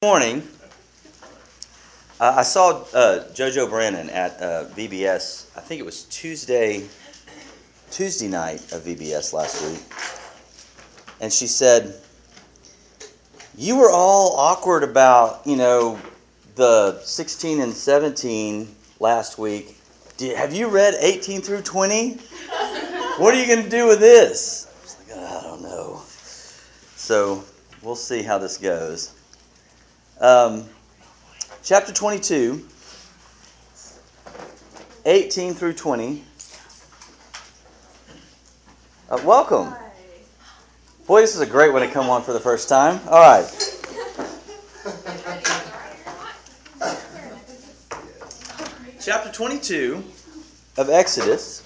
morning, uh, I saw uh, JoJo Brannon at uh, VBS. I think it was Tuesday, Tuesday night of VBS last week, and she said, "You were all awkward about you know the 16 and 17 last week. Have you read 18 through 20? What are you going to do with this?" I was like, "I don't know." So we'll see how this goes. Um, chapter 22, 18 through 20. Uh, welcome. Boy, this is a great one to come on for the first time. All right. Chapter 22 of Exodus,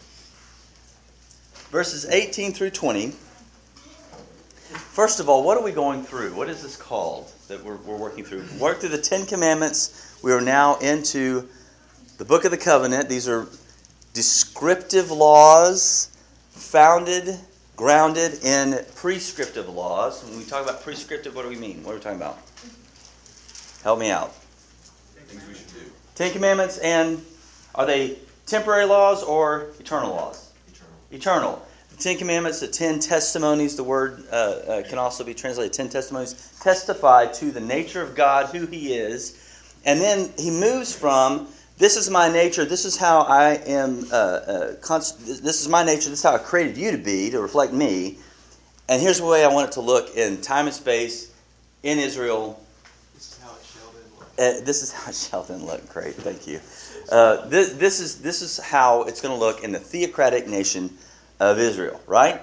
verses 18 through 20. First of all, what are we going through? What is this called that we're, we're working through? Work through the Ten Commandments. We are now into the Book of the Covenant. These are descriptive laws founded, grounded in prescriptive laws. When we talk about prescriptive, what do we mean? What are we talking about? Help me out. Things we should do. Ten Commandments, and are they temporary laws or eternal laws? Eternal. Eternal. Ten Commandments, the Ten Testimonies, the word uh, uh, can also be translated Ten Testimonies, testify to the nature of God, who He is. And then he moves from this is my nature, this is how I am, uh, uh, const- this is my nature, this is how I created you to be, to reflect me. And here's the way I want it to look in time and space, in Israel, This is how it shall then look. uh, this is how it shall then look. Great, thank you. Uh, this, this is this is how it's going to look in the theocratic nation of Israel, right?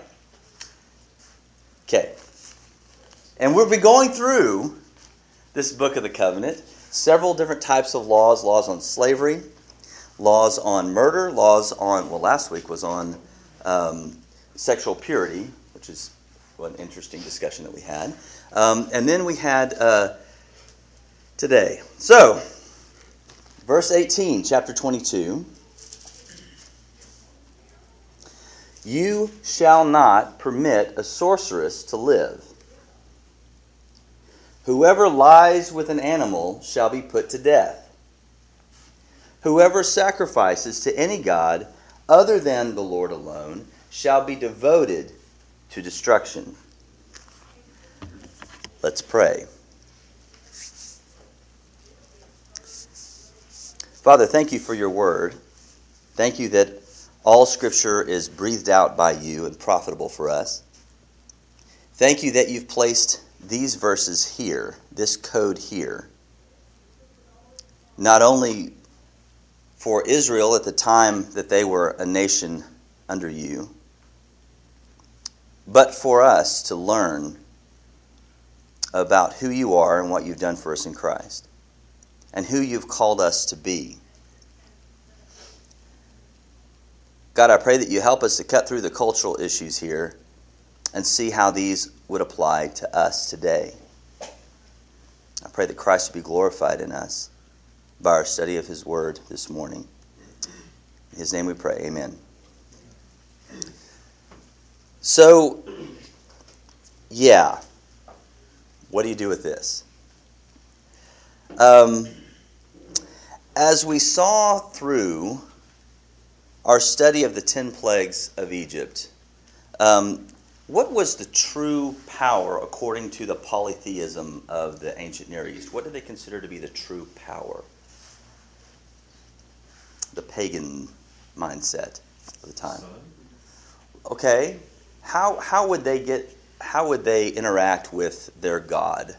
Okay. And we'll be going through this book of the covenant, several different types of laws, laws on slavery, laws on murder, laws on well, last week was on um, sexual purity, which is an interesting discussion that we had, um, and then we had. Uh, today. So, verse 18, chapter 22. You shall not permit a sorceress to live. Whoever lies with an animal shall be put to death. Whoever sacrifices to any god other than the Lord alone shall be devoted to destruction. Let's pray. Father, thank you for your word. Thank you that all scripture is breathed out by you and profitable for us. Thank you that you've placed these verses here, this code here, not only for Israel at the time that they were a nation under you, but for us to learn about who you are and what you've done for us in Christ and who you've called us to be. God, I pray that you help us to cut through the cultural issues here and see how these would apply to us today. I pray that Christ would be glorified in us by our study of his word this morning. In his name we pray. Amen. So, yeah, what do you do with this? Um, as we saw through our study of the ten plagues of Egypt, um, what was the true power according to the polytheism of the ancient Near East? What did they consider to be the true power? The pagan mindset of the time. Okay, how how would they get? How would they interact with their god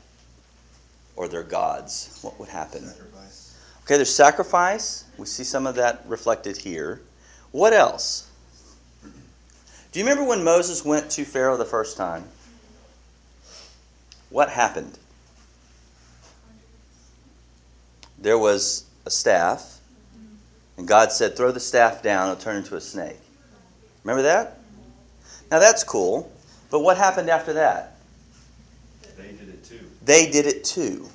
or their gods? What would happen? sacrifice. Okay, there's sacrifice. We see some of that reflected here. What else? Do you remember when Moses went to Pharaoh the first time? What happened? There was a staff, and God said, Throw the staff down, it'll turn into a snake. Remember that? Now that's cool, but what happened after that? They did it too. They did it too.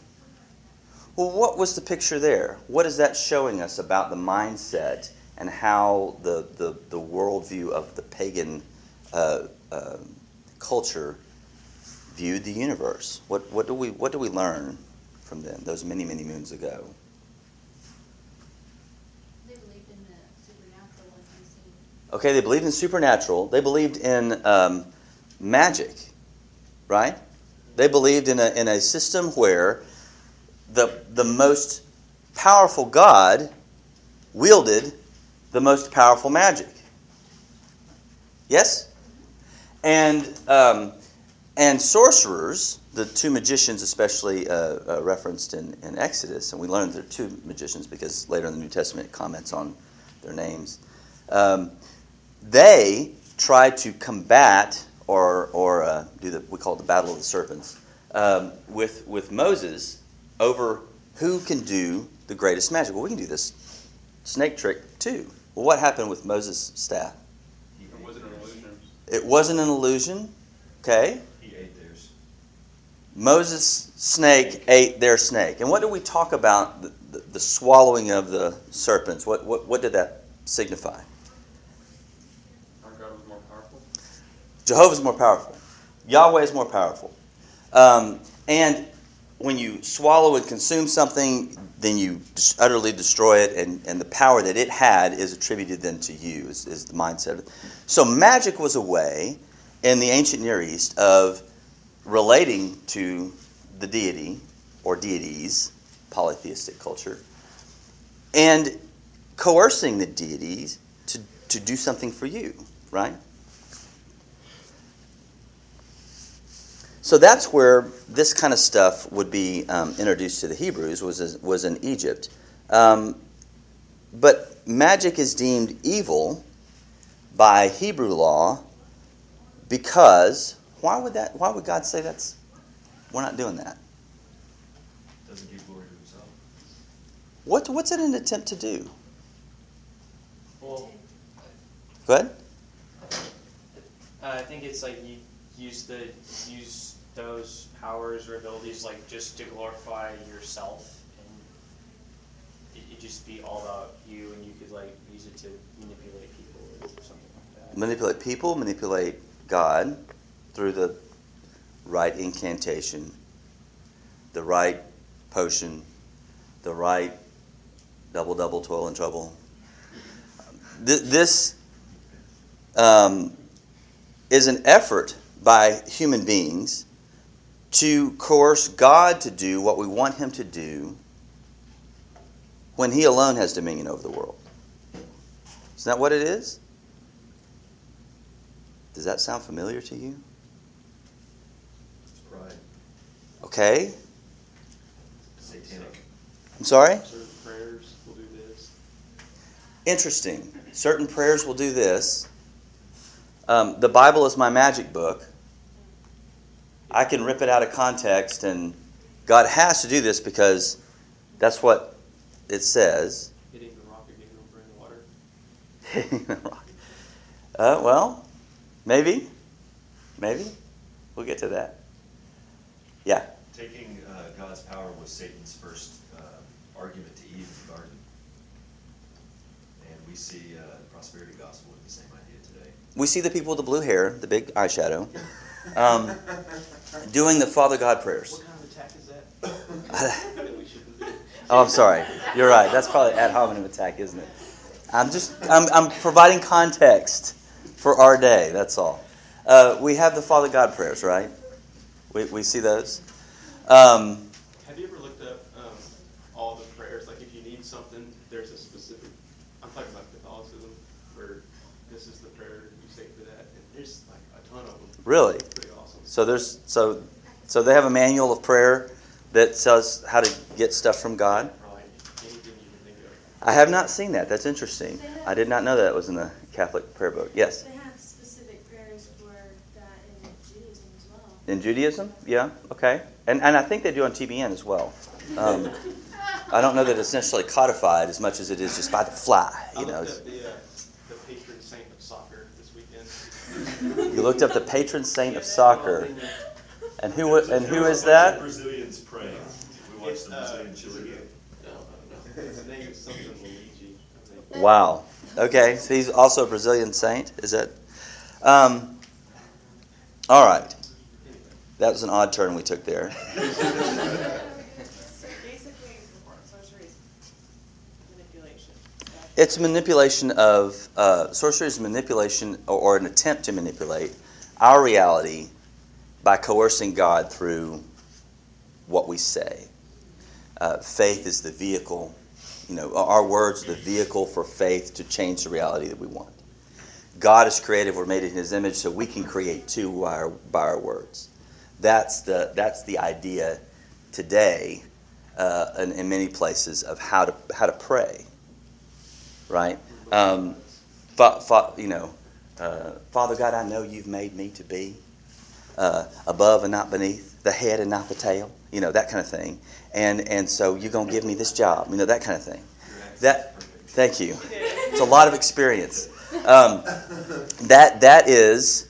Well, what was the picture there? What is that showing us about the mindset and how the, the, the worldview of the pagan uh, uh, culture viewed the universe? What, what, do we, what do we learn from them, those many, many moons ago. They believed in the supernatural, like you see. Okay, they believed in supernatural. They believed in um, magic, right? They believed in a, in a system where the, the most powerful God wielded the most powerful magic. Yes? And, um, and sorcerers, the two magicians, especially uh, uh, referenced in, in Exodus, and we learned there are two magicians because later in the New Testament it comments on their names. Um, they try to combat or, or uh, do the we call it the battle of the serpents um, with with Moses over who can do the greatest magic. Well, we can do this snake trick too. Well, what happened with Moses' staff? It wasn't an illusion. It wasn't an illusion. Okay, He ate theirs. Moses' snake ate their snake. And what do we talk about the, the, the swallowing of the serpents? What, what what did that signify? Our God was more powerful. Jehovah's more powerful. Yahweh is more powerful. Um, and when you swallow and consume something, then you utterly destroy it, and, and the power that it had is attributed then to you, is, is the mindset. So magic was a way in the ancient Near East of relating to the deity or deities, polytheistic culture, and coercing the deities to, to do something for you, right? So that's where this kind of stuff would be um, introduced to the Hebrews was was in Egypt, um, but magic is deemed evil by Hebrew law because why would that? Why would God say that's? We're not doing that. Doesn't give glory to himself. What what's it an attempt to do? Well, Go ahead. uh, I think it's like you use the use those powers or abilities like just to glorify yourself, and it, it just be all about you, and you could like use it to manipulate people or something like that. Manipulate people, manipulate God through the right incantation, the right potion, the right double double toil and trouble. Th- This um, is an effort by human beings to coerce God to do what we want Him to do when He alone has dominion over the world. Isn't that what it is? Does that sound familiar to you? It's pride. Okay. Satanic. I'm sorry? Certain prayers will do this. Interesting. Certain prayers will do this. Um, the Bible is my magic book. I can rip it out of context, and God has to do this because that's what it says. Hitting the rock again over in the water. Rock. uh, well, maybe. Maybe. We'll get to that. Yeah. Taking uh, God's power was Satan's first uh, argument to Eve in the garden. And we see uh, the prosperity gospel with the same idea today. We see the people with the blue hair, the big eyeshadow, um, doing the Father God prayers. What kind of attack is that? that we shouldn't do. Oh, I'm sorry. You're right. That's probably ad hominem attack, isn't it? I'm just I'm, I'm providing context for our day. That's all. Uh, we have the Father God prayers, right? We, we see those. Um, Have you ever looked up um, all the prayers? Like, if you need something, there's a specific. I'm talking about Catholicism, where this is the prayer you say for that, and there's like a ton of them. really? It's pretty awesome. So there's so so they have a manual of prayer that says how to get stuff from God. Probably anything you can think of. I have not seen that. That's interesting. I did not know that was in the Catholic prayer book. Yes. They have specific prayers for that in Judaism as well. In Judaism? Yeah, okay. And, and I think they do on TBN as well. Um, I don't know that it's necessarily codified as much as it is just by the fly. I You know, looked It's- up the, uh, the patron saint of soccer this weekend. You looked up the patron saint of soccer, and who and who is that? Brazilians praying. We watched the Brazilian Chile game. No, no, no. His name is something Luigi. Wow. Okay, so he's also a Brazilian saint. Is that? Um, all right. That was an odd turn we took there. It's manipulation of uh, sorcery is manipulation or, or an attempt to manipulate our reality by coercing God through what we say. Uh, faith is the vehicle, you know, our words are the vehicle for faith to change the reality that we want. God is creative; we're made in His image, so we can create too by our, by our words. That's the that's the idea today, uh, in, in many places of how to how to pray right? Um, fa- fa- you know, uh, Father God, I know you've made me to be uh, above and not beneath, the head and not the tail, you know, that kind of thing. And, and so you're going to give me this job, you know, that kind of thing. That, thank you. It's a lot of experience. Um, that, that is,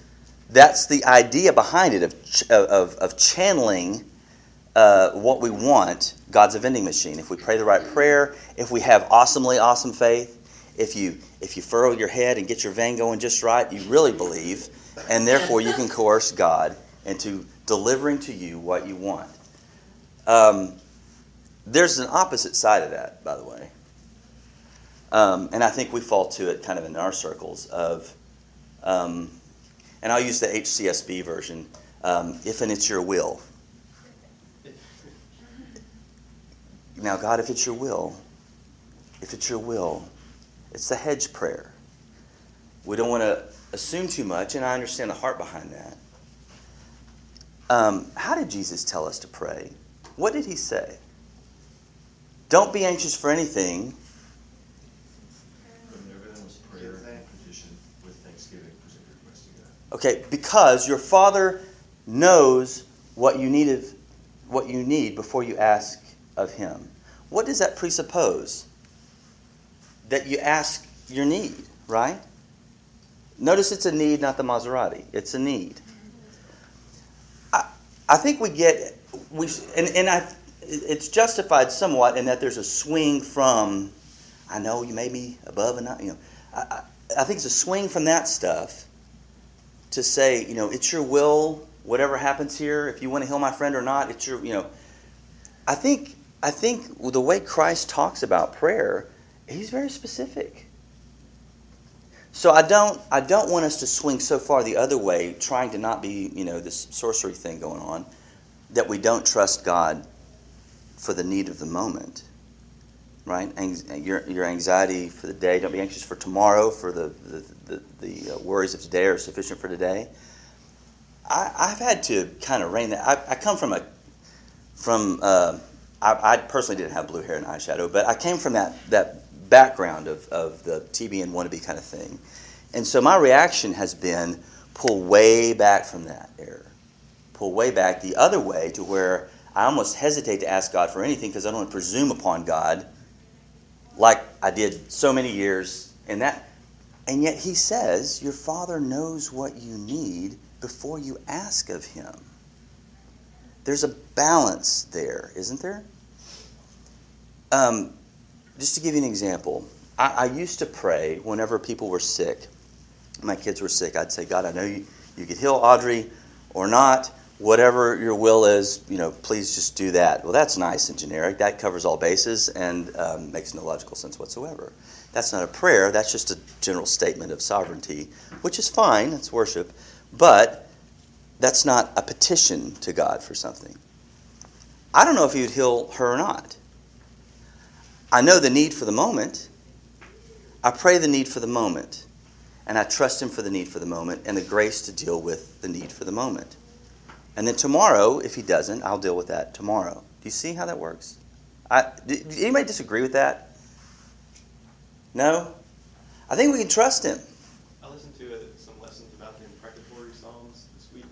that's the idea behind it of, ch- of, of channeling uh, what we want, God's a vending machine. If we pray the right prayer, if we have awesomely awesome faith, if you if you furrow your head and get your vein going just right, you really believe, and therefore you can coerce God into delivering to you what you want. Um, there's an opposite side of that, by the way, um, and I think we fall to it kind of in our circles of, um, and I'll use the HCSB version. Um, if and it's your will. Now, God, if it's your will, if it's your will, it's the hedge prayer. We don't want to assume too much, and I understand the heart behind that. Um, how did Jesus tell us to pray? What did he say? Don't be anxious for anything. Okay, because your Father knows what you need of, what you need before you ask of Him. What does that presuppose? That you ask your need, right? Notice it's a need, not the Maserati. It's a need. I, I think we get we and, and I it's justified somewhat in that there's a swing from I know you made me above and not you know I, I, I think it's a swing from that stuff to say, you know, it's your will, whatever happens here, if you want to heal my friend or not, it's your, you know. I think I think the way Christ talks about prayer, he's very specific. So I don't I don't want us to swing so far the other way, trying to not be, you know, this sorcery thing going on, that we don't trust God for the need of the moment. Right? Your, your anxiety for the day, don't be anxious for tomorrow, for the, the, the, the uh, worries of today are sufficient for today. I, I've had to kind of rein that. I, I come from a, from, uh, I, I personally didn't have blue hair and eyeshadow, but I came from that, that background of, of the TBN wannabe kind of thing. And so my reaction has been pull way back from that error. Pull way back the other way to where I almost hesitate to ask God for anything because I don't want to presume upon God like I did so many years in that. And yet he says, Your Father knows what you need before you ask of him. There's a balance there, isn't there? Um, just to give you an example, I, I, used to pray whenever people were sick. My kids were sick. I'd say, God, I know you, you could heal Audrey or not. Whatever your will is, you know, please just do that. Well, that's nice and generic. That covers all bases and um, makes no logical sense whatsoever. That's not a prayer. That's just a general statement of sovereignty, which is fine. It's worship, but that's not a petition to God for something. I don't know if you'd heal her or not. I know the need for the moment. I pray the need for the moment. And I trust Him for the need for the moment and the grace to deal with the need for the moment. And then tomorrow, if He doesn't, I'll deal with that tomorrow. Do you see how that works? I, do, anybody disagree with that? No? I think we can trust Him. I listened to uh, some lessons about the imprecatory Psalms this week.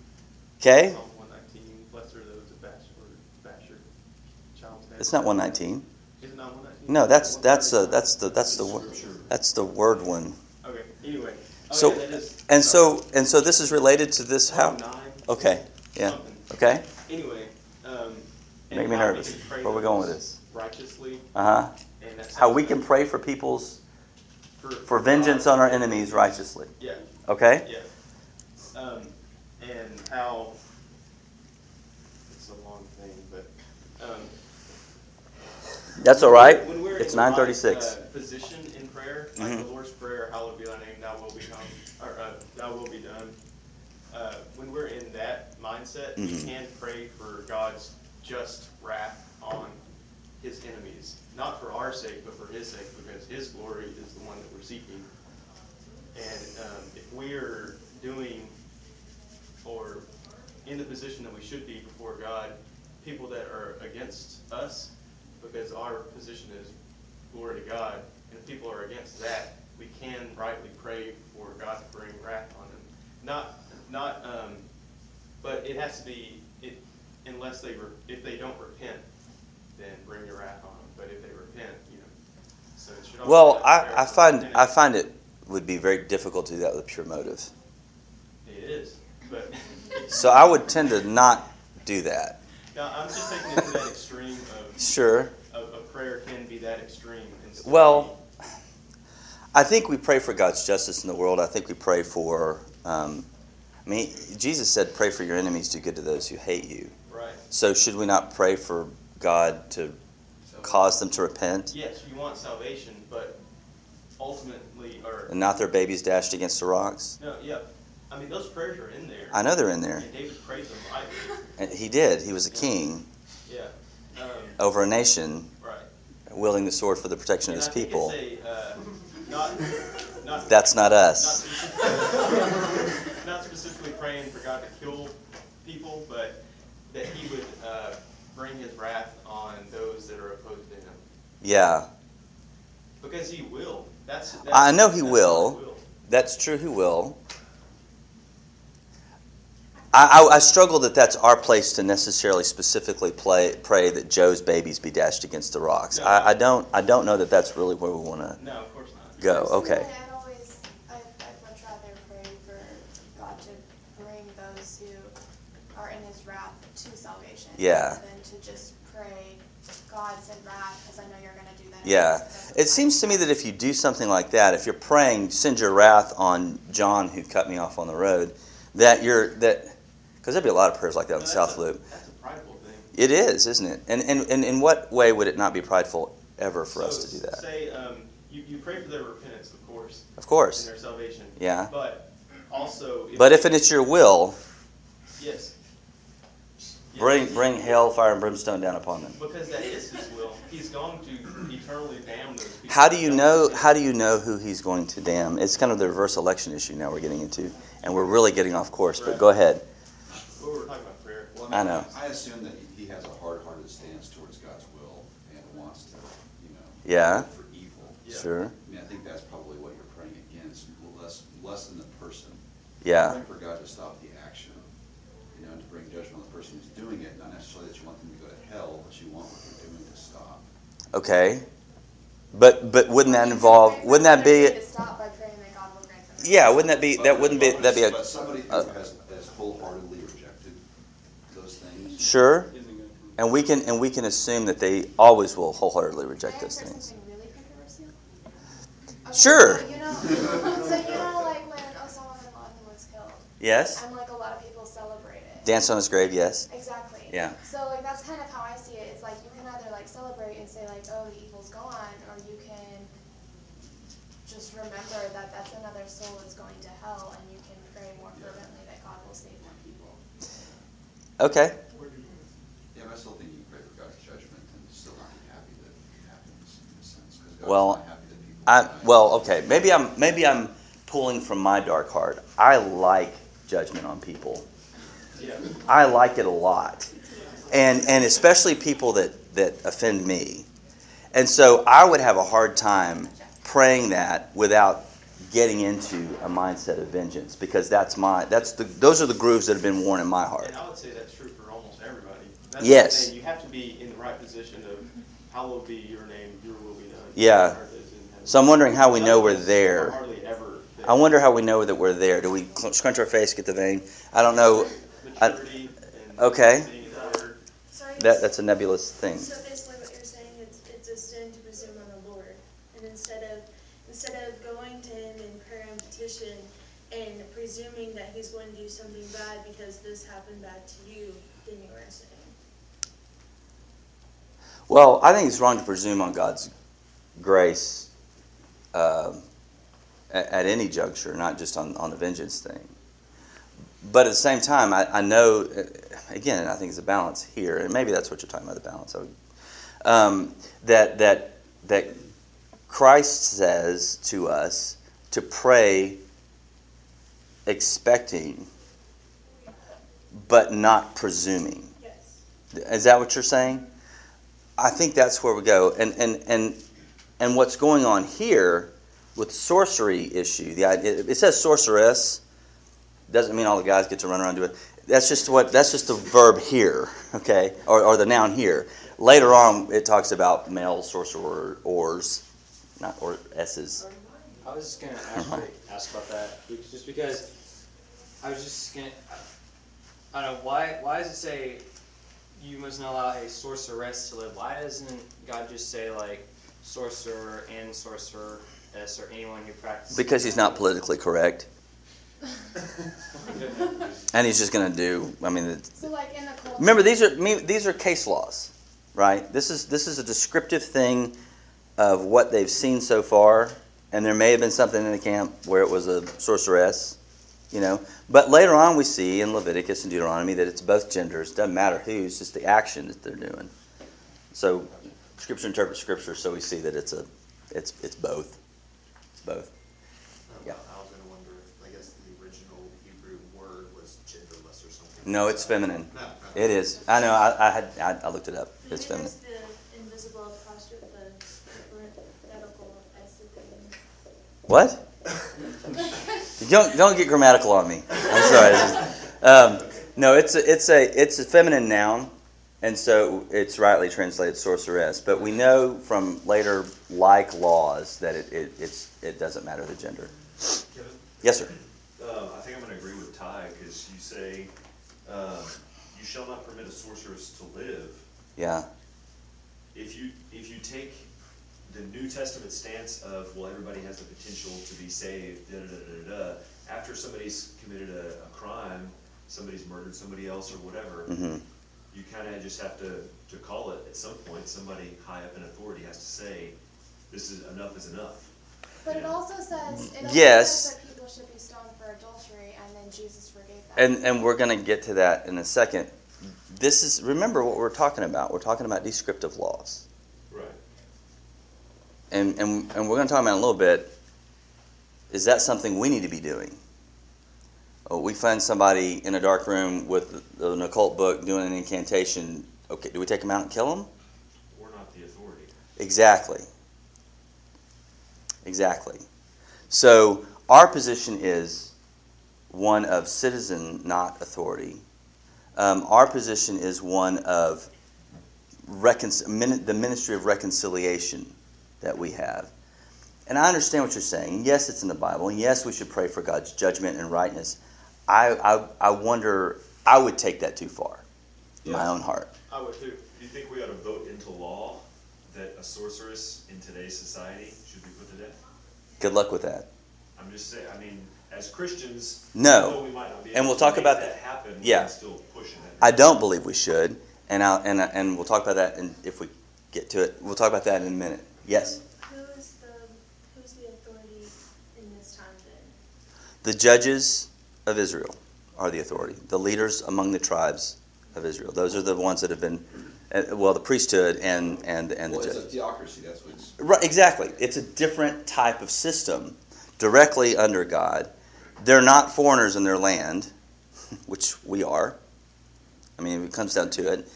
Okay? Psalm 119, blessed are those that bash or bash your child's head. It's not 119. Is it not 119? No, that's that's uh, that's the that's the word that's the word one. Okay, anyway. Oh, So yeah, that is, and so and so this is related to this how? Okay. Yeah. something. Okay. Anyway, um. Make me nervous. Where we going with this? Righteously, Uh huh. How we can pray for people's For, for vengeance on our enemies righteously. Yeah, Okay. yeah. Um, and how, it's a long thing, but, um. That's all right. When we're It's in the right, 9:36. uh, Position in prayer, like Mhm. the Lord's Prayer, hallowed be thy name, thy will be done, or, uh, thy will be done. Uh, when we're in that mindset, we Mhm. can pray for God's just wrath on his enemies. Not for our sake, but for his sake, because his glory is the one that we're seeking. And, um, if we're doing, or in the position that we should be before God, people that are against us, because our position is glory to God, and if people are against that, we can rightly pray for God to bring wrath on them. Not, not, um, but it has to be, it, unless they, re- if they don't repent, then bring your wrath on them, but if they repent, you know, so it should. Well, I, I find I find it would be very difficult to do that with pure motive. It is, but. So I would tend to not do that. Now, I'm just taking it to that Sure. A, of prayer can be that extreme. Well, I think we pray for God's justice in the world. I think we pray for. Um, I mean, Jesus said, "Pray for your enemies, do good to those who hate you." Right. So should we not pray for God to cause them to repent Yes, you want salvation, but ultimately, or, and not their babies dashed against the rocks? no, yeah, I mean, those prayers are in there. I know they're in there. And David prayed them And he did. He was a king yeah, um, over a nation, right. wielding the sword for the protection of his people. a, uh, not, not. That's not Not us. specifically, not specifically praying for God to kill people, but that he would, uh, bring his wrath on those that are opposed to him. Yeah, Because he will. That's. that's I know he will. Will. that's true. He will. I, I, I struggle that that's our place to necessarily specifically play, pray that Joe's babies be dashed against the rocks. No. I, I don't. I don't know that that's really where we want to No, of course not. go. Personally, Okay. I'd always, I'd, I'd much rather pray for God to bring those who are in his wrath to salvation. Yeah. Than to just pray, God send wrath, because I know you're gonna do that. Yeah. anyways, 'cause that's It seems to me that if you do something like that, if you're praying, send your wrath on John who cut me off on the road, that you're that because there'd be a lot of prayers like that on No, the South a- Loop. That's a prideful thing. It is, isn't it? And, and and in what way would it not be prideful ever for us to do that? Say, um, you, you pray for their repentance, of course, Of course. and their salvation. Yeah. But also. But if it's your will, Yes. Yes. bring bring hell, fire, and brimstone down upon them. Because that is his will. He's going to eternally damn those people. How do you know? How do you know who he's going to damn? It's kind of the reverse election issue now we're getting into, and we're really getting off course. But go ahead. Well, we're talking about prayer. Well, I mean, know. I assume that he has a hard-hearted stance towards God's will and wants to, you know. Yeah. For evil. Yeah. Sure. I mean, I think that's probably what you're praying against, less, less than the person. Yeah. Praying for God to stop the action, you know, and to bring judgment on the person who's doing it, not necessarily that you want them to go to hell, but you want what they're doing to stop. Okay. But but wouldn't that involve? Wouldn't that be? Stop by praying that God will grant. Yeah. Wouldn't that be? That wouldn't be. That'd be a. But somebody who has, has wholeheartedly rejected those things. Sure. Isn't gonna come. And we can and we can assume that they always will wholeheartedly reject those things. really? Okay, Sure. So you know, so you know, like when Osama bin Laden was killed, Yes. and like a lot of people celebrate it. Dance on his grave. Yes. Exactly. Yeah. So like that's kind of how I see it. It's like you can either like celebrate and say like, oh, the evil's gone, or you can just remember that that's another soul that's going to hell, and you can pray more fervently that God will save more people. Okay. Yeah, but I still think you can pray for God's judgment and still not be happy that it happens in a sense, because God's Well, not happy that people. I well okay. Maybe I'm maybe I'm pulling from my dark heart. I like judgment on people. Yeah. I like it a lot, and and especially people that that offend me, and so I would have a hard time praying that without getting into a mindset of vengeance because that's my that's the those are the grooves that have been worn in my heart. And I would say that's true for almost everybody. That's Yes. You have to be in the right position of, hallowed be your name, your will be done. Yeah. on earth as in heaven. So I'm wondering how we know we're None of us are there. Hardly ever. there. I wonder how we know that we're there. Do we scrunch our face, get the vein? I don't know. I- Okay. being in the word. Sorry. That that's a nebulous thing. So basically, what you're saying is it's a sin to presume on the Lord, and instead of instead of going to Him in prayer and petition and presuming that He's going to do something bad because this happened bad to you, then you are sinning. Well, I think it's wrong to presume on God's grace um at, at any juncture, not just on, on the vengeance thing. But at the same time, I, I know, uh, again, I think it's a balance here, and maybe that's what you're talking about, the balance. Um, that, that, that Christ says to us to pray expecting, but not presuming. Yes. Is that what you're saying? I think that's where we go. And and and and what's going on here with sorcery issue? The idea, it says sorceress. Doesn't mean all the guys get to run around and do it. That's just what. That's just the verb here, okay, or, or the noun here. Later on, it talks about male sorcerer ors, not or s's. I was just gonna actually ask about that, just because I was just gonna. I don't know why. Why does it say you must not allow a sorceress to live? Why doesn't God just say like sorcerer and sorceress or uh, anyone who practices? Because he's not politically correct, and he's just going to do. I mean, So like in the culture. Remember, these are these are case laws, right? This is this is a descriptive thing of what they've seen so far, and there may have been something in the camp where it was a sorceress, you know. But later on, we see in Leviticus and Deuteronomy that it's both genders. Doesn't matter who; it's just the action that they're doing. So, Scripture interprets Scripture, so we see that it's a it's it's both. It's both. Yeah. I was gonna wonder if, I guess the original Hebrew word was genderless or something. No, it's feminine. No, no. It is. I know. I, I had I, I looked it up. It's feminine. that's the invisible apostrophe, grammatical S at the end. What? don't don't get grammatical on me. I'm sorry. This Um, no, it's a, it's a it's a feminine noun, and so it's rightly translated sorceress. But we know from later like laws that it, it it's it doesn't matter the gender. Kevin? Yes, sir. Um, I think I'm gonna agree with Ty, because you say, um, you shall not permit a sorceress to live. Yeah. If you, if you take the New Testament stance of, well, everybody has the potential to be saved, da, da, da, da, da, after somebody's committed a, a crime, somebody's murdered somebody else or whatever, hmm you kinda just have to, to call it at some point, somebody high up in authority has to say, this is, enough is enough. But it also says, it also Yes. says that people should be stoned for adultery, and then Jesus forgave them. And and we're going to get to that in a second. This is remember what we're talking about. We're talking about descriptive laws. Right. and, and, and we're going to talk about in a little bit is that something we need to be doing we find somebody in a dark room with an occult book doing an incantation okay do we take them out and kill them We're not the authority. exactly exactly so our position is one of citizen not authority um, our position is one of recon- min- the ministry of reconciliation that we have. And I understand what you're saying. Yes, it's in the Bible, yes, we should pray for God's judgment and rightness. I, I, I wonder, I would take that too far in my own heart. I would too. Do you think we ought to vote into law that a sorceress in today's society should be put to death? Good luck with that. I'm just saying, I mean, as Christians, No. we might not be And we'll to talk make about that that. happen, Yeah. still push that I don't believe we should, and I, and I- and we'll talk about that in, if we get to it. We'll talk about that in a minute. Yes, Who is the, who's the authority in this time then? the judges of Israel are the authority. The leaders among the tribes of Israel. Those are the ones that have been, uh, well, the priesthood and and and the Well, it's judges. a theocracy, that's what's, Right, exactly. It's a different type of system, directly under God. They're not foreigners in their land, which we are. I mean, if it comes down to it.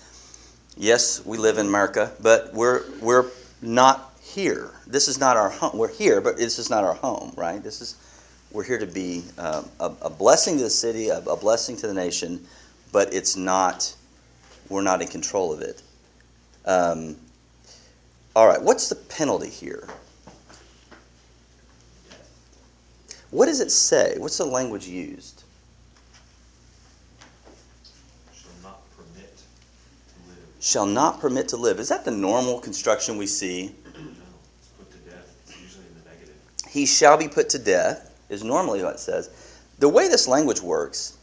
Yes, we live in America, but we're we're not here. This is not our home. We're here, but this is not our home, right? This is we're here to be um, a, a blessing to the city, a, a blessing to the nation, but it's not. We're not in control of it. Um, all right, what's the penalty here? What does it say? What's the language used? Shall not permit to live. Shall not permit to live. Is that the normal construction we see? No, it's put to death. It's usually in the negative. He shall be put to death, is normally what it says. The way this language works,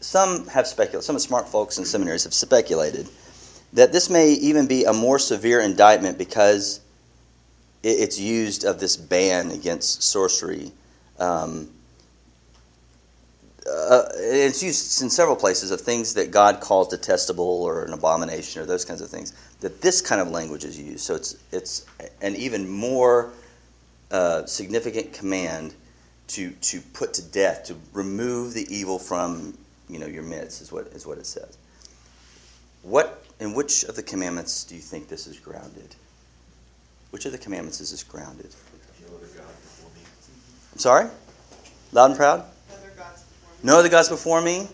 some have speculated, some smart folks in seminaries have speculated that this may even be a more severe indictment because it's used of this ban against sorcery. Um, uh, it's used in several places of things that God calls detestable or an abomination or those kinds of things. That this kind of language is used, so it's it's an even more uh, significant command to to put to death, to remove the evil from you know your midst, is what is what it says. What in which of the commandments do you think this is grounded? Which of the commandments is this grounded? No other God before me. I'm sorry, loud and proud. Other gods before me. No other gods before me.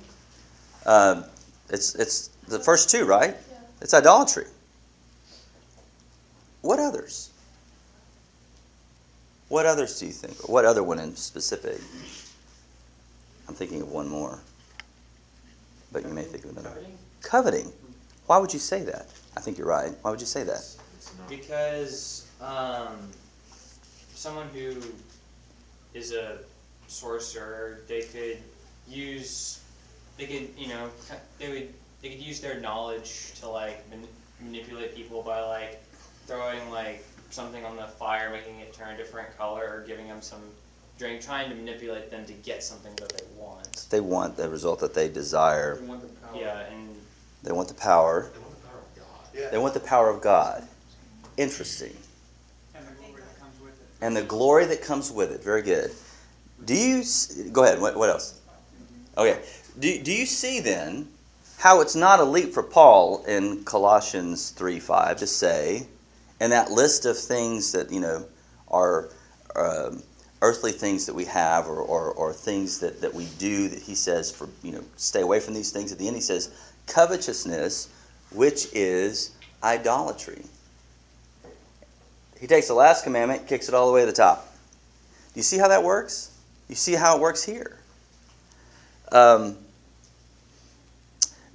Uh, it's it's the first two, right? Yeah. It's idolatry. What others? What others do you think? What other one in specific? I'm thinking of one more, but you may think of another. Coveting? Coveting. Why would you say that? I think you're right. Why would you say that? It's, it's not. Because um, someone who is a sorcerer, they could use, they could, you know, they would, they could use their knowledge to like man- manipulate people by like throwing like something on the fire, making it turn a different color, or giving them some drink, trying to manipulate them to get something that they want. They want the result that they desire. We want the power. Yeah, and They want the power. They want the power of God. They want the power of God. Interesting. And the glory that comes with it. And the glory that comes with it. Very good. Do you go ahead? What, what else? Okay. Do, do you see then how it's not a leap for Paul in Colossians three five to say, in that list of things that you know are um, earthly things that we have or, or, or things that, that we do that he says for you know stay away from these things. At the end he says covetousness, which is idolatry. He takes the last commandment, kicks it all the way to the top. Do you see how that works? You see how it works here. Um,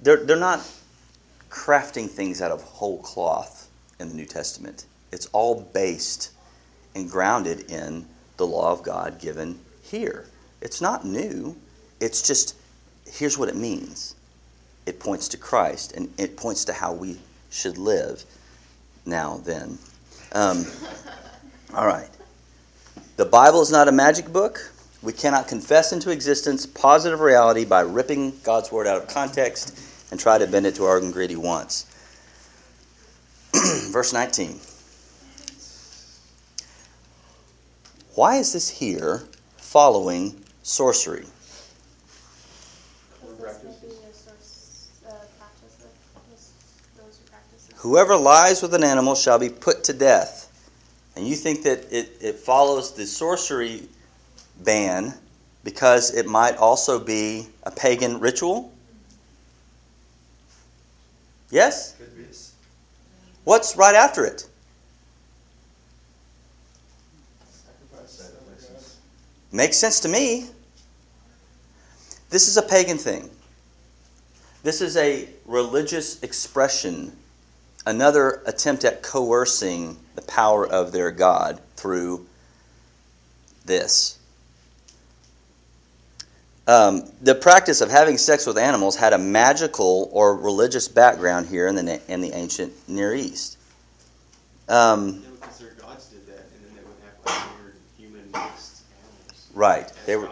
they're, they're not crafting things out of whole cloth in the New Testament. It's all based and grounded in the law of God given here. It's not new. It's just, here's what it means it points to Christ and it points to how we should live now, then. Um, all right. The Bible is not a magic book. We cannot confess into existence positive reality by ripping God's word out of context and try to bend it to our own greedy wants. Verse 19. Why is this here following sorcery? Because this may be a source, practice of those- those who practice it. Whoever lies with an animal shall be put to death. And you think that it, it follows the sorcery ban because it might also be a pagan ritual? Yes? What's right after it? Makes sense to me. This is a pagan thing. This is a religious expression, another attempt at coercing the power of their God through this. Um, the practice of having sex with animals had a magical or religious background here in the, in the ancient Near East. Um, Yeah, because their gods did that, and then they would have like weird human mixed animals. right. They were,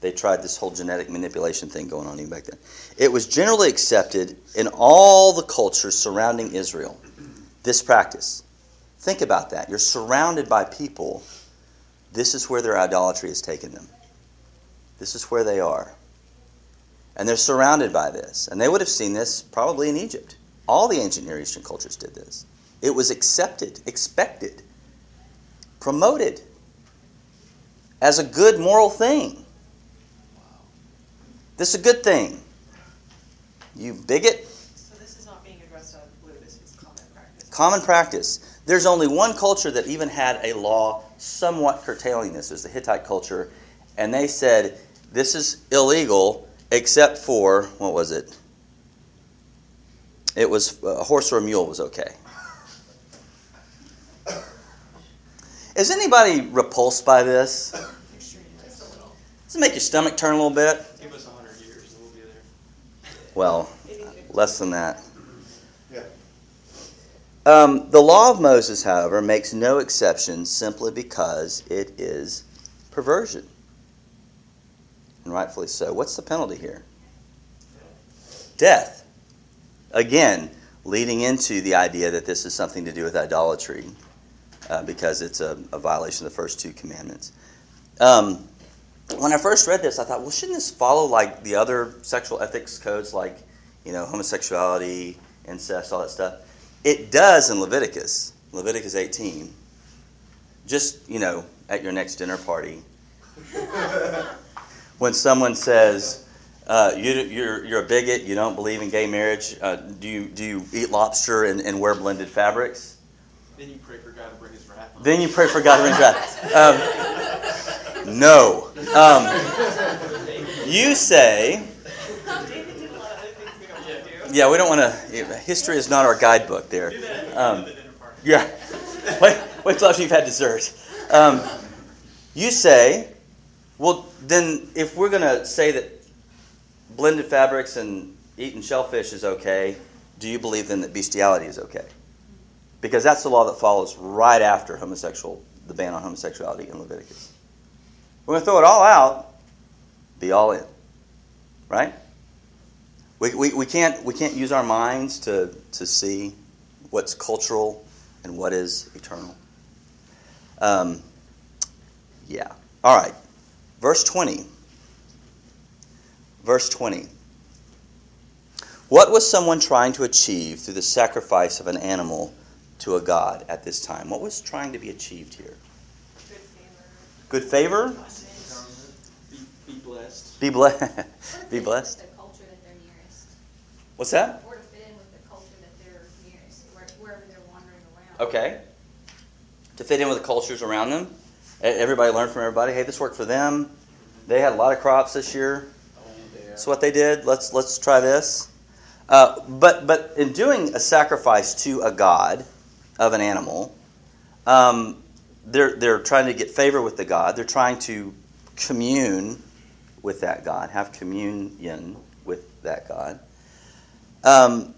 they tried this whole genetic manipulation thing going on even back then. It was generally accepted in all the cultures surrounding Israel, this practice. Think about that. You're surrounded by people. This is where their idolatry has taken them. This is where they are. And they're surrounded by this. And they would have seen this probably in Egypt. All the ancient Near Eastern cultures did this. It was accepted, expected, promoted as a good moral thing. This is a good thing. You bigot, So this is not being addressed out of the blue, this is common practice. common practice. There's only one culture that even had a law somewhat curtailing this. It was the Hittite culture. And they said, this is illegal except for, what was it? It was a horse or a mule was okay. Is anybody repulsed by this? Does it make your stomach turn a little bit? Give us a hundred years, and we'll be there. Well, less than that. Yeah. Um, the law of Moses, however, makes no exception simply because it is perversion. And rightfully so. What's the penalty here? Death. Again, leading into the idea that this is something to do with idolatry uh, because it's a, a, violation of the first two commandments. Um, when I first read this, I thought, well, shouldn't this follow like the other sexual ethics codes, like you know, homosexuality, incest, all that stuff? It does in Leviticus, Leviticus 18. Just you know, at your next dinner party, when someone says, uh, you, you're, you're a bigot, you don't believe in gay marriage, uh, do, you, do you eat lobster and, and wear blended fabrics? Then you pray for God to bring his wrath on Then you pray for God to bring his wrath. Um, no. Um, you say, David did a lot of other things we don't want to do. yeah, we don't want to, history is not our guidebook there. Um, yeah. Wait, wait till after you've had dessert. Um, you say, well, then if we're going to say that blended fabrics and eating shellfish is okay, do you believe then that bestiality is okay? Because that's the law that follows right after homosexual, the ban on homosexuality in Leviticus. We're going to throw it all out, be all in. Right? We, we, we, can't, we can't use our minds to, to see what's cultural and what is eternal. Um, yeah. All right. Verse 20. Verse 20. What was someone trying to achieve through the sacrifice of an animal to a god at this time? What was trying to be achieved here? Good favor. Good favor? Be, be blessed. Be, ble- be Or to fit in blessed? with The culture that they're nearest, What's that? or to fit in with the culture that they're nearest, wherever they're wandering around. Okay. To fit in with the cultures around them. Everybody learned from everybody. Hey, this worked for them. They had a lot of crops this year. So what they did. Let's let's try this. Uh, but but in doing a sacrifice to a god of an animal, um, they're they're trying to get favor with the god. They're trying to commune with that god, have communion with that god. Um,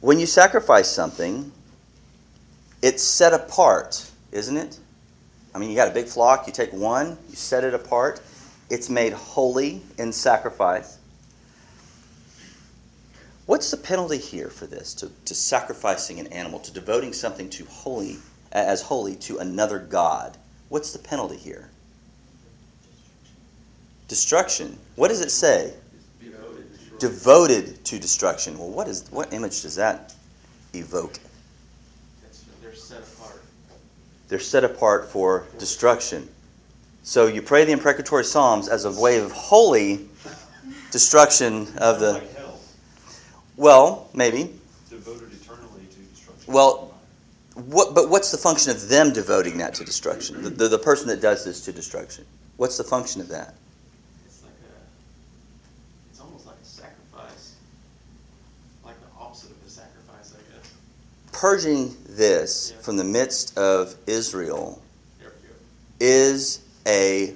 when you sacrifice something, it's set apart, isn't it? I mean, you got a big flock, you take one, you set it apart, it's made holy in sacrifice. What's the penalty here for this? To, to sacrificing an animal, to devoting something to holy as holy to another god. What's the penalty here? Destruction. What does it say? Devoted to destruction. Well, what is what image does that evoke? That's, they're set apart. They're set apart for destruction. So you pray the imprecatory psalms as a way of holy destruction of the. like Well, maybe. devoted eternally to destruction. Well, what? But what's the function of them devoting that to destruction? The, the, the person that does this to destruction. What's the function of that? It's like a, it's almost like a sacrifice. Like the opposite of a sacrifice, I guess. Purging this from the midst of Israel is a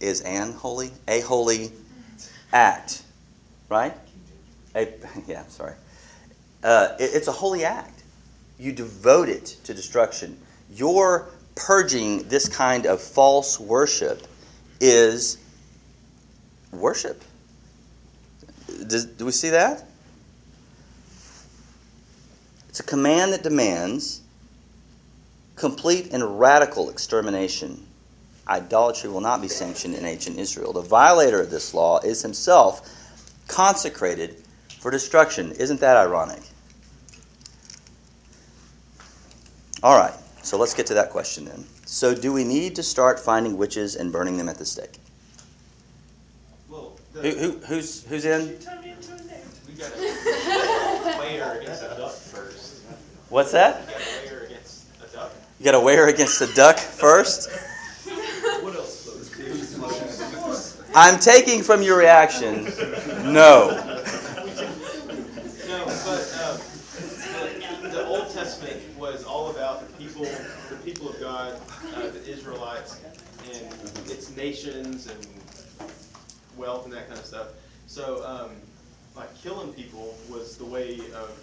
is an holy a holy act, right? A, yeah, sorry. Uh, it- it's a holy act. You devote it to destruction. Your purging this kind of false worship is worship. Does, do we see that? It's a command that demands complete and radical extermination. Idolatry will not be sanctioned in ancient Israel. The violator of this law is himself consecrated for destruction. Isn't that ironic? All right, so let's get to that question then. So, do we need to start finding witches and burning them at the stake? Well, Who, the, who, who's, who's in? we gotta weigh her against a duck first. What's that? We gotta weigh her against a duck. You got to weigh her against the duck first. What else? I'm taking from your reaction, no. No, but um, the, the Old Testament was all about the people, the people of God, uh, the Israelites, and its nations and wealth and that kind of stuff. So, um, like killing people was the way of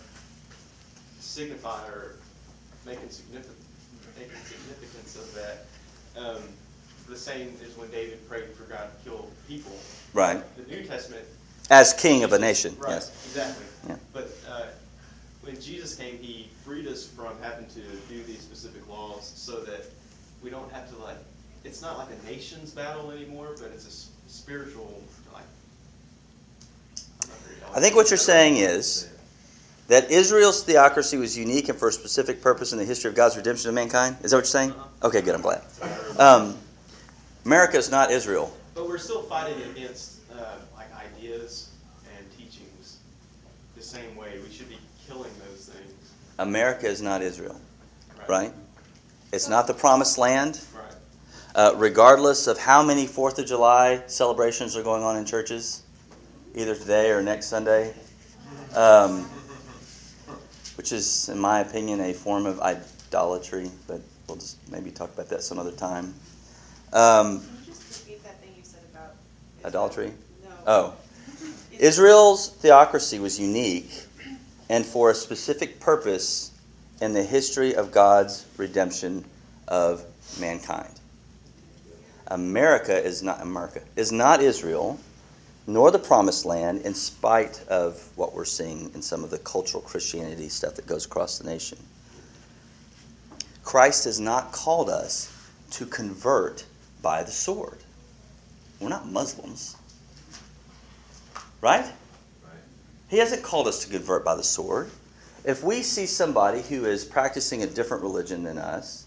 signify or making significant, making significance of that. Um, the same as when David prayed for God to kill people. Right. The New Testament As king of a nation, Right, yes. exactly. Yeah. But uh, when Jesus came, he freed us from having to do these specific laws so that we don't have to like, it's not like a nation's battle anymore, but it's a spiritual, like. I'm not very I think what you're saying is that Israel's theocracy was unique and for a specific purpose in the history of God's redemption of mankind. Is that what you're saying? Uh-huh. Okay, good. I'm glad. Um, America is not Israel. But we're still fighting against uh, like ideas and teachings the same way. We should be killing those things. America is not Israel, right? It's not the promised land. Right. Uh, regardless of how many Fourth of July celebrations are going on in churches, either today or next Sunday, um, which is, in my opinion, a form of idolatry. But we'll just maybe talk about that some other time. Um, Can you just repeat that thing you said about? Idolatry? No. oh, Israel's theocracy was unique and for a specific purpose in the history of God's redemption of mankind. America is not America is not Israel, nor the promised land, in spite of what we're seeing in some of the cultural Christianity stuff that goes across the nation. Christ has not called us to convert by the sword. We're not Muslims. Right? Right. He hasn't called us to convert by the sword. If we see somebody who is practicing a different religion than us,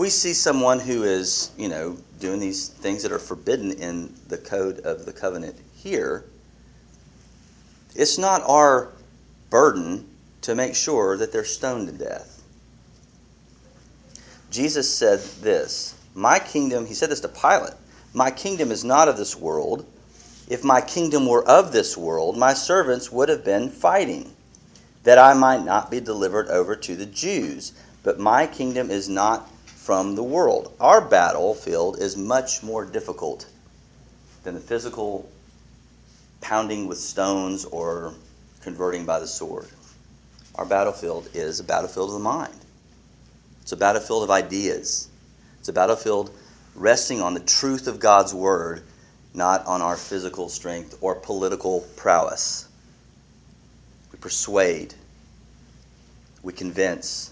we see someone who is, you know, doing these things that are forbidden in the code of the covenant here, it's not our burden to make sure that they're stoned to death. Jesus said this My kingdom, he said this to Pilate, my kingdom is not of this world. If my kingdom were of this world, my servants would have been fighting, that I might not be delivered over to the Jews. But my kingdom is not from the world. Our battlefield is much more difficult than the physical pounding with stones or converting by the sword. Our battlefield is a battlefield of the mind. It's a battlefield of ideas. It's a battlefield resting on the truth of God's word, not on our physical strength or political prowess. We persuade, we convince,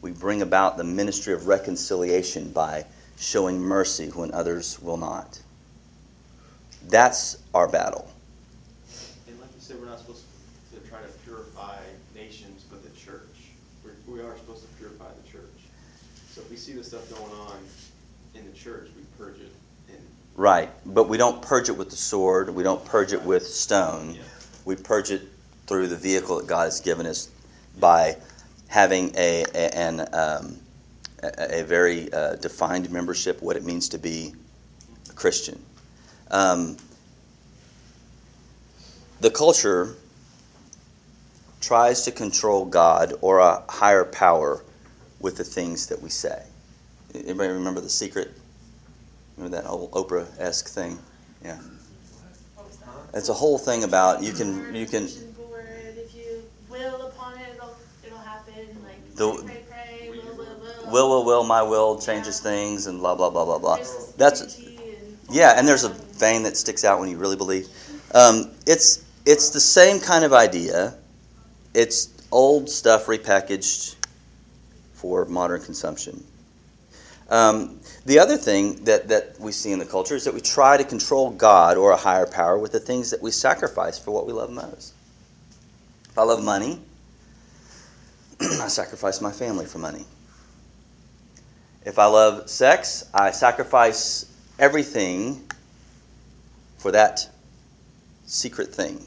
we bring about the ministry of reconciliation by showing mercy when others will not. That's our battle. And like you said, we're not supposed to try to purify nations, but the church. We're, we are supposed to purify the church. So if we see the stuff going on in the church, we purge it. And Right, but we don't purge it with the sword. We don't purge it with stone. Yeah. We purge it through the vehicle that God has given us by having a, a an um, a, a very uh, defined membership, what it means to be a Christian. Um, the culture tries to control God or a higher power with the things that we say. Anybody remember the secret? Remember that old Oprah-esque thing? Yeah. What was that? It's a whole thing about you can you can Vision board, if you will upon it, it'll, it'll happen, like, The- will, will, will. my will changes things and blah blah blah blah blah. That's yeah, and there's a vein that sticks out when you really believe. Um, it's it's the same kind of idea. It's old stuff repackaged for modern consumption. Um, the other thing that, that we see in the culture is that we try to control God or a higher power with the things that we sacrifice for what we love most. If I love money, I sacrifice my family for money. If I love sex, I sacrifice everything for that secret thing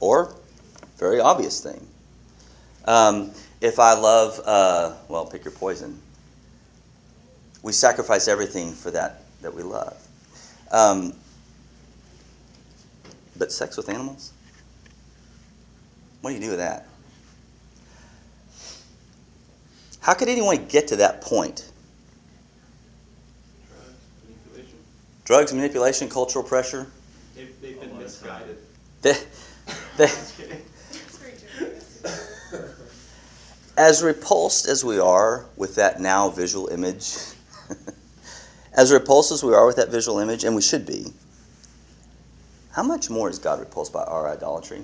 or very obvious thing. Um, if I love, uh, well, pick your poison. We sacrifice everything for that that we love. Um, but sex with animals? What do you do with that? How could anyone get to that point? drugs, manipulation. Drugs, manipulation, cultural pressure? They've, they've been misguided. They, they, Just kidding. It's very generous. as repulsed as we are with that now visual image, as repulsed as we are with that visual image, and we should be, how much more is God repulsed by our idolatry?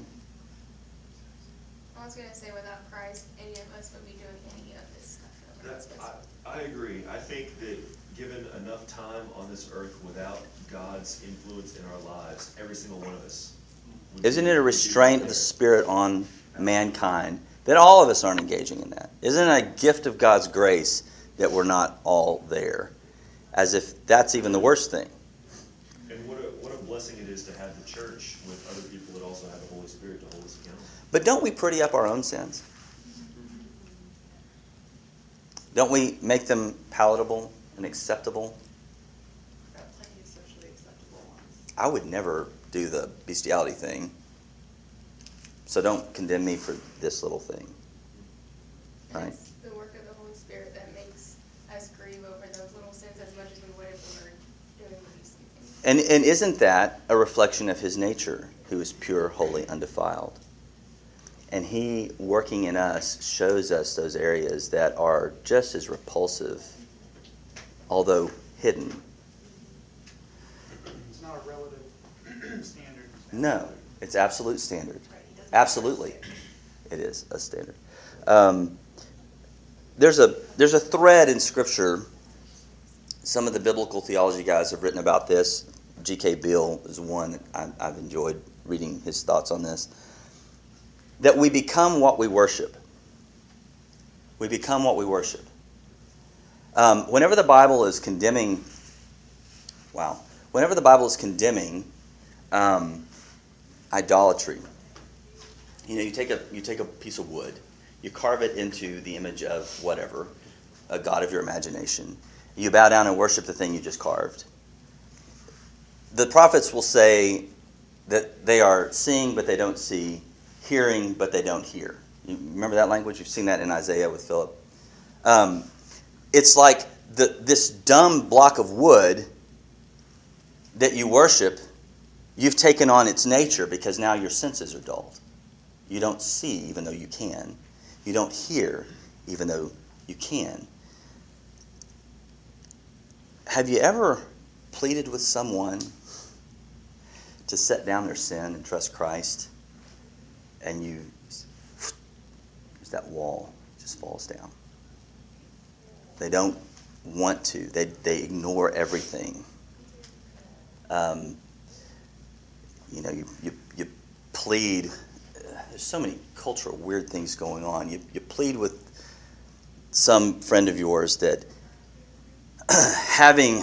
I was gonna say without Christ, any of us would be doing any of this stuff. that we're That, supposed to. I, agree. I think that given enough time on this earth without God's influence in our lives, every single one of us. Isn't it a restraint of the Spirit on mankind that all of us aren't engaging in that? Isn't it a gift of God's grace that we're not all there? As if that's even the worst thing. And what a, what a blessing it is to have the church with other people that also have the Holy Spirit to hold us accountable. But don't we pretty up our own sins? Don't we make them palatable and acceptable? Got plenty of socially acceptable ones. I would never do the bestiality thing. So don't condemn me for this little thing. Right. it's the work of the Holy Spirit that makes us grieve over those little sins as much as we would if we were doing these things. And, and isn't that a reflection of his nature, who is pure, holy, undefiled? And he, working in us, shows us those areas that are just as repulsive, although hidden. It's not a relative standard. No, it's absolute standard. Right, he doesn't- Absolutely, it is a standard. Um, there's a there's a thread in Scripture. Some of the biblical theology guys have written about this. G.K. Beale is one I, I've enjoyed reading his thoughts on this. That we become what we worship. We become what we worship. Um, whenever the Bible is condemning, wow, whenever the Bible is condemning um, idolatry, you know, you take a you take a piece of wood, you carve it into the image of whatever, a god of your imagination. You bow down and worship the thing you just carved. The prophets will say that they are seeing but they don't see, hearing but they don't hear. You remember that language? You've seen that in Isaiah with Philip. Um, it's like the, this dumb block of wood that you worship, you've taken on its nature because now your senses are dulled. You don't see even though you can. You don't hear even though you can. Have you ever pleaded with someone to set down their sin and trust Christ and you that wall just falls down. They don't want to. They, they ignore everything. Um, you know, you, you, you plead. There's so many cultural weird things going on. You, you plead with some friend of yours that having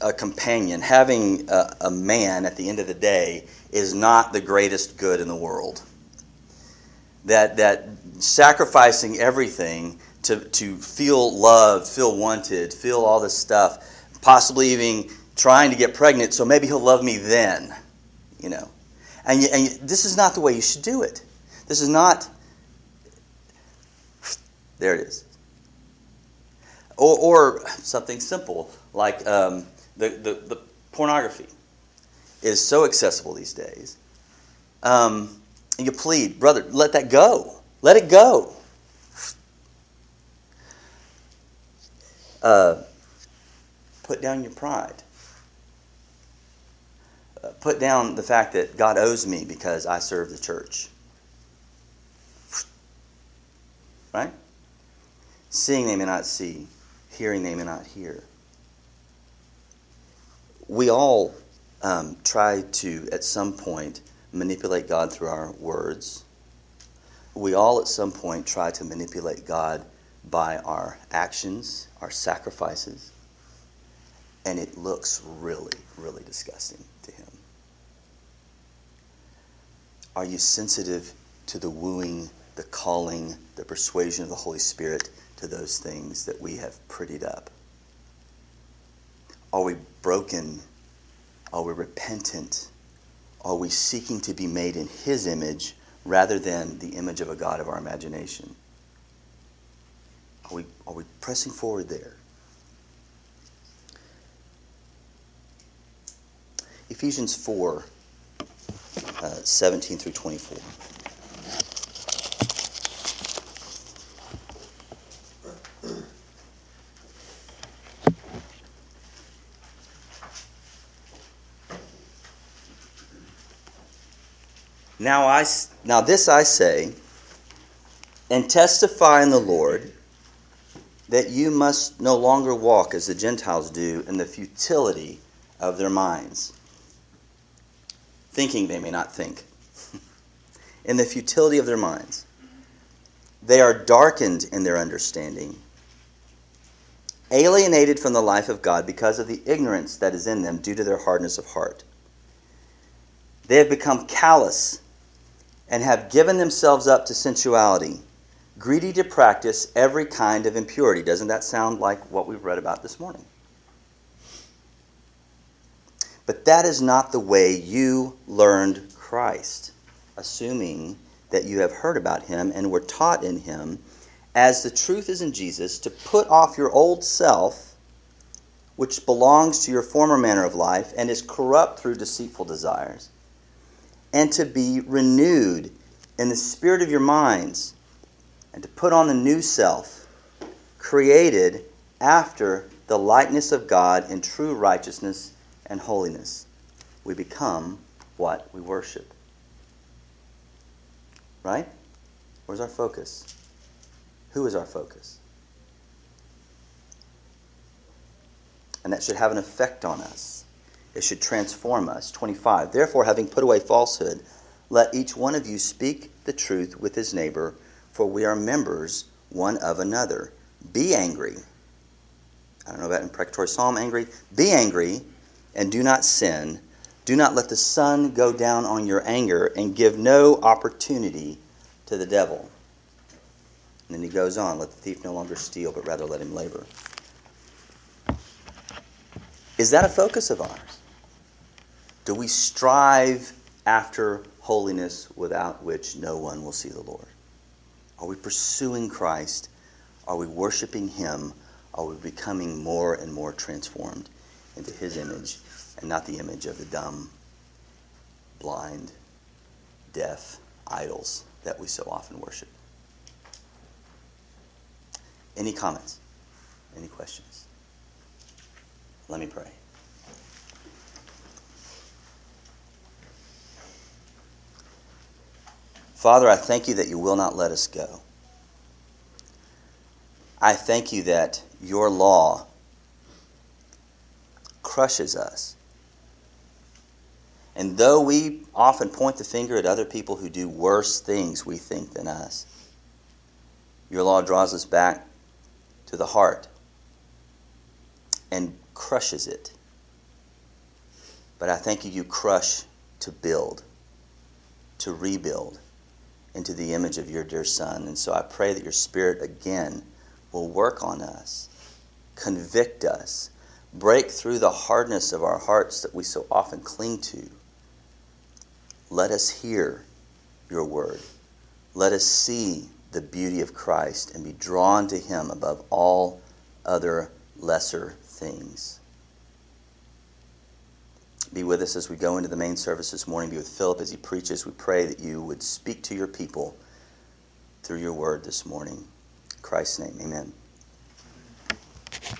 a companion, having a, a man at the end of the day is not the greatest good in the world. That, that sacrificing everything to, to feel loved, feel wanted, feel all this stuff, possibly even trying to get pregnant, so maybe he'll love me then, you know. And, you, and you, this is not the way you should do it. This is not. There it is. Or, or something simple like um, the, the, the pornography is so accessible these days. Um, you plead, brother, let that go. Let it go. Uh, put down your pride. Uh, put down the fact that God owes me because I serve the church. Right? Seeing they may not see, hearing they may not hear. We all um, try to, at some point, manipulate God through our words. We all, at some point, try to manipulate God by our actions, our sacrifices, and it looks really, really disgusting to Him. Are you sensitive to the wooing, the calling, the persuasion of the Holy Spirit to those things that we have prettied up? Are we broken? Are we repentant? Are we seeking to be made in His image rather than the image of a God of our imagination? Are we, are we pressing forward there? Ephesians 4 uh, 17 through 24. Now I now this I say and testify in the Lord that you must no longer walk as the Gentiles do in the futility of their minds, thinking they may not think. in the futility of their minds. They are darkened in their understanding, alienated from the life of God because of the ignorance that is in them due to their hardness of heart. They have become callous and have given themselves up to sensuality, greedy to practice every kind of impurity. Doesn't that sound like what we've read about this morning? But that is not the way you learned Christ, assuming that you have heard about him and were taught in him, as the truth is in Jesus, to put off your old self, which belongs to your former manner of life and is corrupt through deceitful desires, and to be renewed in the spirit of your minds, and to put on the new self, created after the likeness of God in true righteousness and holiness. We become what we worship. Right? Where's our focus? Who is our focus? And that should have an effect on us. It should transform us. 25. Therefore, having put away falsehood, let each one of you speak the truth with his neighbor, for we are members one of another. Be angry. I don't know about imprecatory psalm angry. Be angry and do not sin. Do not let the sun go down on your anger and give no opportunity to the devil. And then he goes on let the thief no longer steal, but rather let him labor. Is that a focus of ours? Do we strive after holiness without which no one will see the Lord? Are we pursuing Christ? Are we worshiping Him? Are we becoming more and more transformed into His image and not the image of the dumb, blind, deaf idols that we so often worship? Any comments? Any questions? Let me pray. Father, I thank you that you will not let us go. I thank you that your law crushes us. And though we often point the finger at other people who do worse things, we think, than us, your law draws us back to the heart and crushes it. But I thank you, you crush to build, to rebuild into the image of your dear Son. And so I pray that your Spirit again will work on us, convict us, break through the hardness of our hearts that we so often cling to. Let us hear your word. Let us see the beauty of Christ and be drawn to him above all other lesser things. Be with us as we go into the main service this morning. Be with Philip as he preaches. We pray that you would speak to your people through your word this morning. In Christ's name, amen.